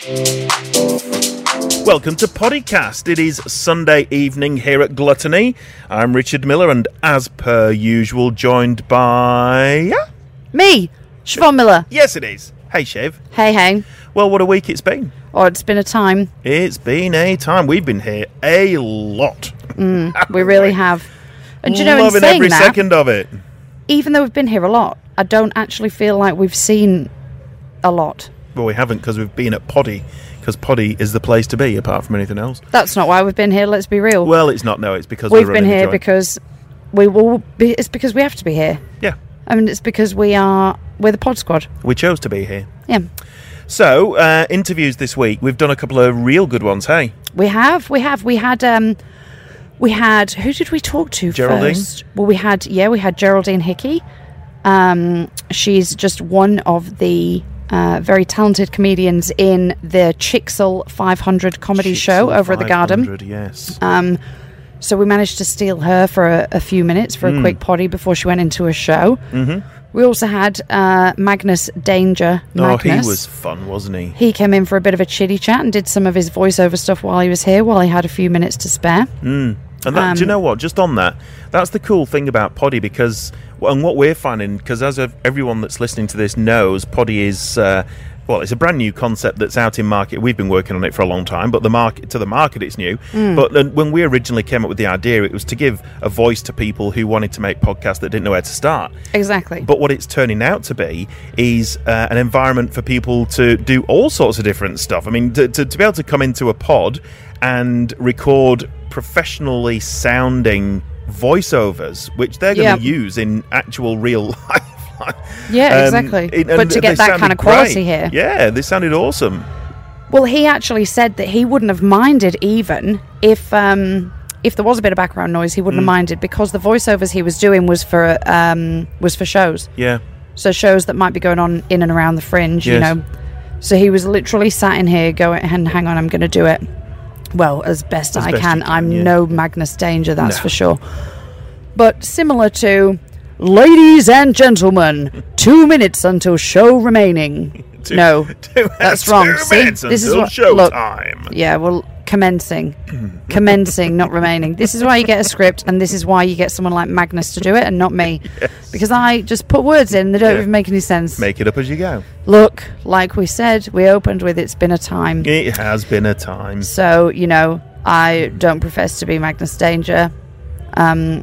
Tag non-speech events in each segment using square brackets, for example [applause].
Welcome to Podcast. It is Sunday evening here at Gluttony. I'm Richard Miller, and as per usual, joined by. Me, Siobhan Miller. Yes, it is. Hey, Shiv. Hey, hey. Well, what a week it's been. Oh, it's been a time. It's been a time. We've been here a lot. Mm, [laughs] we really have. And do you know, Loving every that, second of it. even though we've been here a lot, I don't actually feel like we've seen a lot. Well, we haven't because we've been at Poddy, because Poddy is the place to be, apart from anything else. That's not why we've been here. Let's be real. Well, it's not. No, it's because we've we're been here because we will. Be, it's because we have to be here. yeah, I mean, it's because we are. We're the Pod Squad. we chose to be here. Yeah, So, uh, interviews this week. We've done a couple of real good ones. Hey, we have. We have. We had. um We had. Who did we talk to Geraldine? first? Well, we had. Yeah, we had Geraldine Hickey. Um, she's just one of the uh, very talented comedians in the Chixel 500 comedy show over at the Garden. Yes. Um, so we managed to steal her for a, a few minutes for a Hmm. quick Poddy before she went into a show. Mhm. We also had uh, Magnus Danger. oh, he was fun, wasn't he? He came in for a bit of a chitty chat and did some of his voiceover stuff while he was here, while he had a few minutes to spare. Mm. And that, do you Um, know what? Just on that, that's the cool thing about Poddy because, and what we're finding, because as everyone that's listening to this knows, Poddy is. Uh, well, it's a brand new concept that's out in market. We've been working on it for a long time, but the market to the market, it's new. Mm. But when we originally came up with the idea, it was to give a voice to people who wanted to make podcasts that didn't know where to start. Exactly. But what it's turning out to be is uh, an environment for people to do all sorts of different stuff. I mean, to, to, to be able to come into a pod and record professionally sounding voiceovers, which they're going Yeah. to use in actual real [laughs] life. yeah, Um, exactly. it- but to get that kind of quality great. here. Yeah, they sounded awesome. Well, he actually said that he wouldn't have minded even if um, if there was a bit of background noise. He Mm. wouldn't have minded because the voiceovers he was doing was for um, was for shows. Yeah. So shows that might be going on in and around the fringe, you know. So he was literally sat in here going, and hang on, I'm going to do it. Well, as best As I best can. can, I'm yeah. no Magnus Danger, that's No. for sure. But similar to, ladies and gentlemen, two minutes until show remaining. [laughs] Two- no, [laughs] two- that's wrong. See, minutes this is until what look. showtime. Yeah, well, commencing, commencing, not remaining. This is why you get a script, and this is why you get someone like Magnus to do it, and not me, [laughs] because I just put words in. They don't Yeah. even make any sense. Make it up as you go. Look, like we said, we opened with "It's been a time," It has been a time. so you know I don't profess to be Magnus Danger. Um,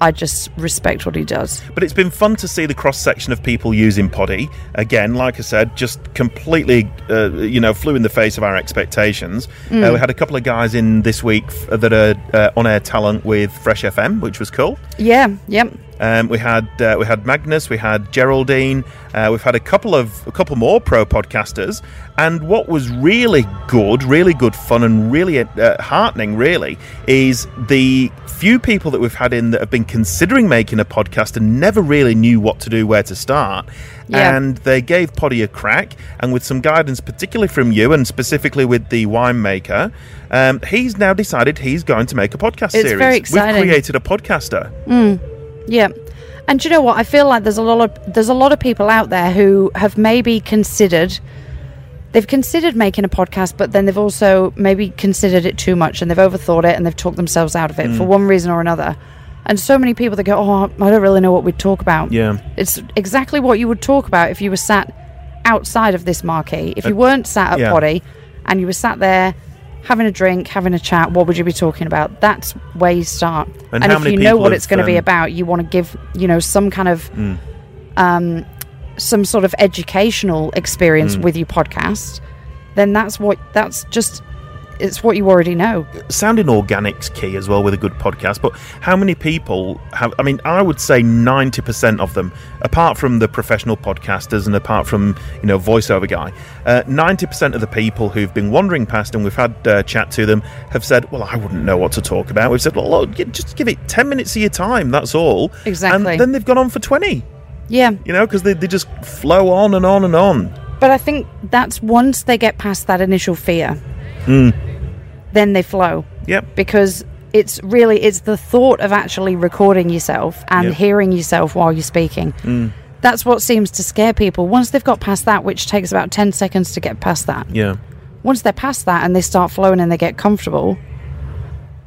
I just respect what he does. But it's been fun to see the cross section of people using Poddy. Again, like I said, just completely, uh, you know, flew in the face of our expectations. Mm. Uh, we had a couple of guys in this week f- that are uh, on air talent with Fresh FM, which was cool. Yeah, yep. Um, we had uh, we had Magnus, we had Geraldine, uh, we've had a couple of a couple more pro podcasters, and what was really good, really good fun, and really uh, heartening, really, is the few people that we've had in that have been considering making a podcast and never really knew what to do, where to start. Yeah. And they gave Poddy a crack, and with some guidance, particularly from you, and specifically with the winemaker, um, he's now decided he's going to make a podcast It's series. very exciting. We've created a podcaster. Yeah. And do you know what? I feel like there's a lot of there's a lot of people out there who have maybe considered they've considered making a podcast, but then they've also maybe considered it too much and they've overthought it and they've talked themselves out of it for mm. one reason or another. And so many people that go, Oh, I don't really know what we'd talk about. Yeah. It's exactly what you would talk about if you were sat outside of this marquee. If uh, you weren't sat at yeah. Poddy and you were sat there having a drink, having a chat, what would you be talking about? That's where you start. And And, if you know what it's going to be um, about, you want to give, you know, some kind of Mm. um, some sort of educational experience Mm. with your podcast, then that's what that's just it's what you already know. sounding organic's key as well with a good podcast but how many people have i mean i would say 90% of them apart from the professional podcasters and apart from you know voiceover guy uh, 90% of the people who've been wandering past and we've had uh, chat to them have said well i wouldn't know what to talk about we've said well look, just give it 10 minutes of your time that's all Exactly. and then they've gone on for 20 Yeah, you know because they, they just flow on and on and on but I think that's once they get past that initial fear, Mm. Then they flow. yep because it's really it's the thought of actually recording yourself and Yeah. hearing yourself while you're speaking Mm. that's what seems to scare people once they've got past that which takes about 10 seconds to get past that yeah once they're past that and they start flowing and they get comfortable,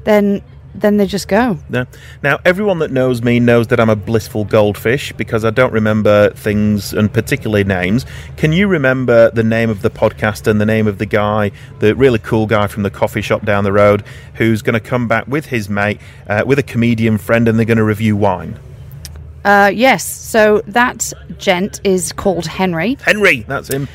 then then they just go. No. Now, everyone that knows me knows that I'm a blissful goldfish because I don't remember things and particularly names. Can you remember the name of the podcast and the name of the guy, the really cool guy from the coffee shop down the road, who's going to come back with his mate, uh, with a comedian friend, and they're going to review wine? Uh, yes. So that gent is called Henry. Henry, that's him.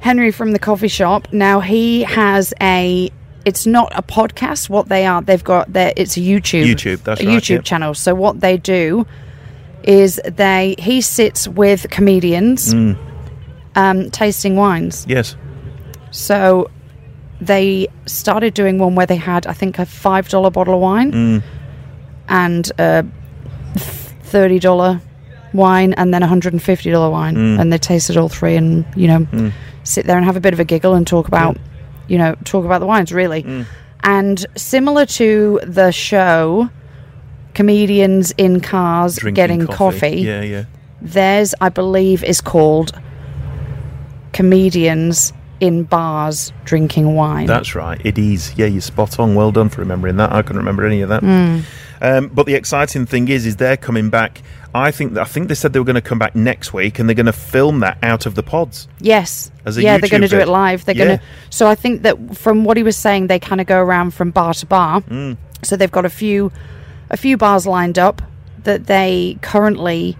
Henry from the coffee shop. Now he has a. It's not a podcast. What they are, they've got their. It's a YouTube. YouTube, that's a right, YouTube yep. channel. So what they do is they he sits with comedians, Mm. um, tasting wines. Yes. So they started doing one where they had, I think, a five dollar bottle of wine Mm. and a thirty dollar wine, and then a hundred and fifty dollar wine, Mm. and they tasted all three, and you know, sit there and have a bit of a giggle and talk about, you know, talk about the wines really. Mm. And similar to the show, comedians in cars Drinking getting coffee. Yeah, yeah. Theirs, I believe, is called comedians in bars drinking wine. That's right. It is. Yeah, you're spot on. Well done for remembering that. I couldn't remember any of that. Hmm. Um, but the exciting thing is, is they're coming back. I think I think they said they were going to come back next week, and they're going to film that out of the pods. Yes. As a yeah, they're going to do it live. They're Yeah. going to. So I think that from what he was saying, they kind of go around from bar to bar. Mm. So they've got a few, a few bars lined up that they currently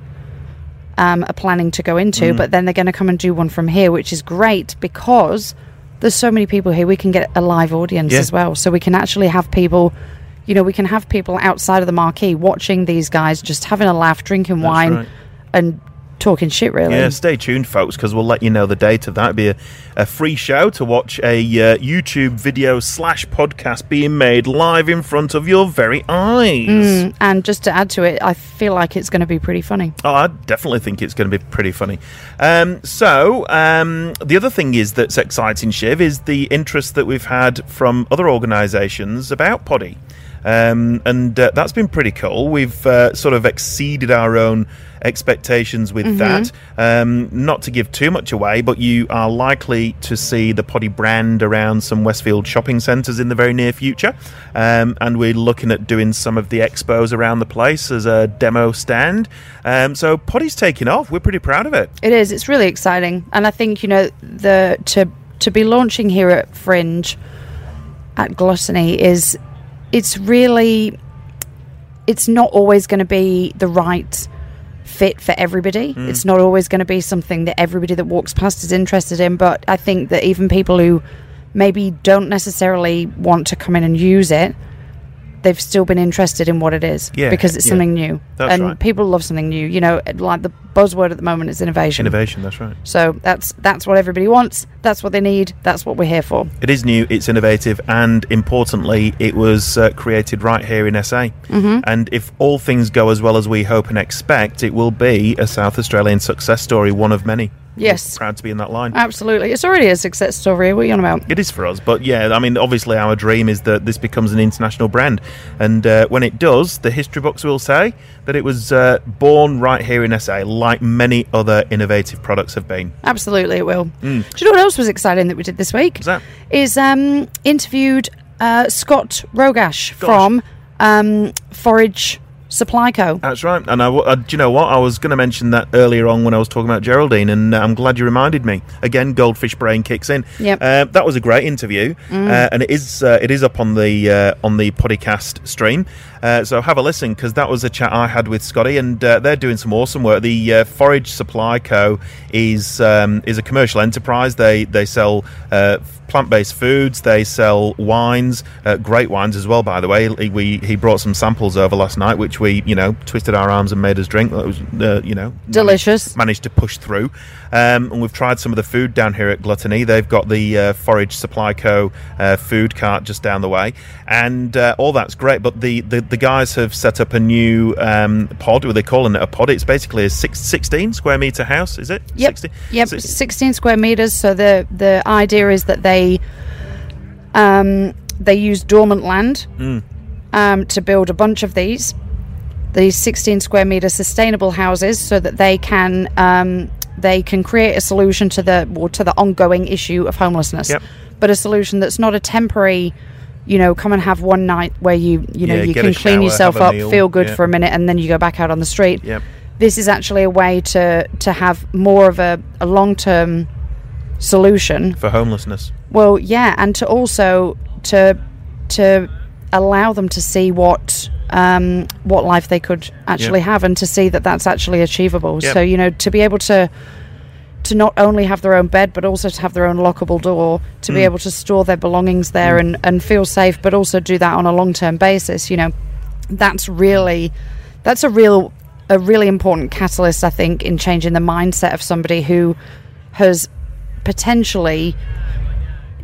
um, are planning to go into, Mm. but then they're going to come and do one from here, which is great because there's so many people here. We can get a live audience Yeah. as well, so we can actually have people. You know, we can have people outside of the marquee watching these guys just having a laugh, drinking wine, right. and talking shit. Really, Yeah, stay tuned, folks, because we'll let you know the date of that. It'll be a, a free show to watch a uh, YouTube video slash podcast being made live in front of your very eyes. Mm, and just to add to it, I feel like it's going to be pretty funny. Oh, I definitely think it's going to be pretty funny. Um, so, um, the other thing is that's exciting, Shiv, is the interest that we've had from other organisations about Poddy. Um, and uh, that's been pretty cool. We've uh, sort of exceeded our own expectations with that. Um, not to give too much away, but you are likely to see the Poddy brand around some Westfield shopping centres in the very near future. Um, and we're looking at doing some of the expos around the place as a demo stand. Um, so Poddy's taking off. We're pretty proud of it. It is. It's really exciting, and I think you know the to to be launching here at Fringe at Gluttony is it's really it's not always going to be the right fit for everybody. Mm. It's not always going to be something that everybody that walks past is interested in. But I think that even people who maybe don't necessarily want to come in and use it, they've still been interested in what it is Yeah, because it's yeah. something new. That's and right. people love something new. You know, like the buzzword at the moment is innovation. Innovation, that's right. So that's that's what everybody wants. That's what they need. That's what we're here for. It is new, it's innovative, and importantly, it was uh, created right here in SA. Mm-hmm. And if all things go as well as we hope and expect, it will be a South Australian success story, one of many. Yes. Proud to be in that line. Absolutely, it's already a success story. What are you on about? It is for us, but yeah, I mean, obviously, our dream is that this becomes an international brand, and uh, when it does, the history books will say that it was uh, born right here in SA, like many other innovative products have been. Absolutely, it will. Do you know what else was exciting that we did this week? What's that? Is um, interviewed uh, Scott Rogash from um, Forage Supply Co. That's right. And I, uh, do you know what? I was going to mention that earlier on when I was talking about Geraldine, and uh, I'm glad you reminded me. Again, Goldfish Brain kicks in. Yep. Uh, that was a great interview, uh, and it is uh, it is up on the uh, on the podcast stream. Uh, so have a listen because that was a chat I had with Scotty, and uh, they're doing some awesome work. The uh, Forage Supply Co is um, is a commercial enterprise. They they sell uh, plant based foods. They sell wines, uh, great wines as well. By the way, he, we he brought some samples over last night, which we you know twisted our arms and made us drink. That was uh, you know Delicious. Managed to push through, um, and we've tried some of the food down here at Gluttony. They've got the uh, Forage Supply Co. Uh, food cart just down the way, and uh, all that's great. But the, the, the guys have set up a new um, pod. What are they calling it? A pod? It's basically a six, 16 square meter house. Is it? Yep. 16? Yep. So- 16 square meters. So the the idea is that they um, they use dormant land Mm. um, to build a bunch of these these 16 square meter sustainable houses so that they can um, they can create a solution to the well, to the ongoing issue of homelessness. Yep. but a solution that's not a temporary. You know, come and have one night where you you know Yeah, you can clean yourself up, meal, feel good yeah. for a minute, and then you go back out on the street Yep. this is actually a way to to have more of a, a long term solution. For homelessness. Well, yeah, and to also to to allow them to see what um, what life they could actually Yep. have, and to see that that's actually achievable. Yep. So you know, to be able to to not only have their own bed, but also to have their own lockable door, to be Mm. able to store their belongings there and, and feel safe, but also do that on a long term basis. You know, that's really that's a real a really important catalyst, I think, in changing the mindset of somebody who has potentially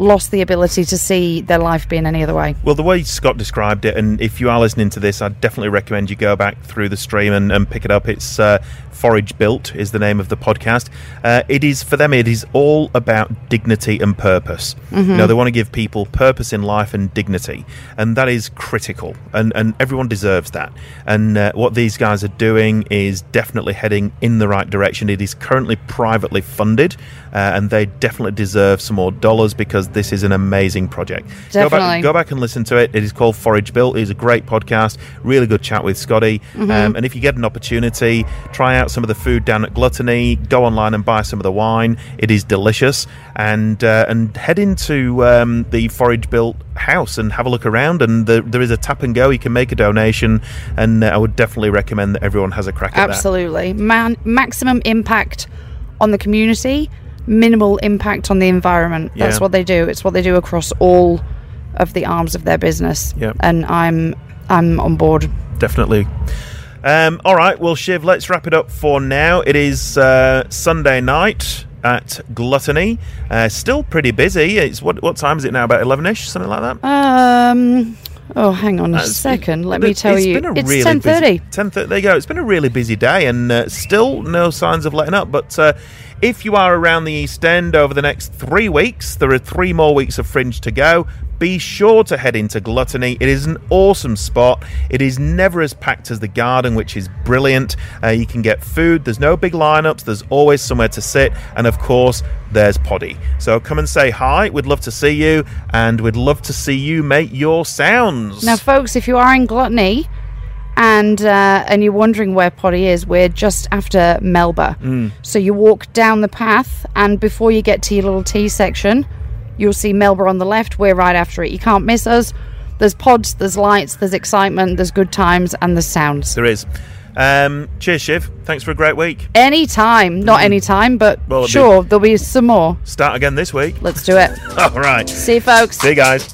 lost the ability to see their life being any other way. Well, the way Scott described it, and if you are listening to this, I'd definitely recommend you go back through the stream and, and pick it up. It's uh, Forage Built is the name of the podcast. Uh, it is for them. It is all about dignity and purpose. You know, they want to give people purpose in life and dignity, and that is critical. And and everyone deserves that. And uh, what these guys are doing is definitely heading in the right direction. It is currently privately funded, uh, and they definitely deserve some more dollars because this is an amazing project. Go back, Definitely. go back and listen to it. It is called Forage Built. It is a great podcast. Really good chat with Scotty. Mm-hmm. Um, and if you get an opportunity, try out some of the food down at Gluttony. Go online and buy some of the wine. It is delicious. And uh, and head into um, the Forage Built house and have a look around. And the, there is a tap and go. You can make a donation. And uh, I would definitely recommend that everyone has a crack at that. Absolutely. Man- maximum impact on the community, minimal impact on the environment. That's Yeah. what they do. It's what they do across all of the arms of their business. Yep. And I'm I'm on board. definitely. Um, all right, well, Shiv, let's wrap it up for now. It is uh, Sunday night at Gluttony. Uh, still pretty busy. It's what what time is it now? About eleven ish, something like that. Um oh hang on a second. Let me tell it's you. It's really ten thirty. busy- 10:30. There you go. It's been a really busy day, and uh, still no signs of letting up. But uh, if you are around the East End over the next three weeks, there are three more weeks of Fringe to go. Be sure to head into Gluttony. It is an awesome spot. It is never as packed as the Garden, which is brilliant. Uh, you can get food. There's no big lineups. There's always somewhere to sit, and of course, there's Poddy. So come and say hi. We'd love to see you, and we'd love to see you make your sounds. Now folks, if you are in Gluttony and uh, and you're wondering where Poddy is, we're just after Melba. Mm. So you walk down the path, and before you get to your little tea section, you'll see Melbourne on the left. We're right after it. You can't miss us. There's pods, there's lights, there's excitement, there's good times, and there's sounds. There is. Um, cheers, Shiv. Thanks for a great week. Anytime, not anytime, but Mm. Well, it'll be- sure, there'll be some more. Start again this week. Let's do it. [laughs] All right. See you, folks. See you guys.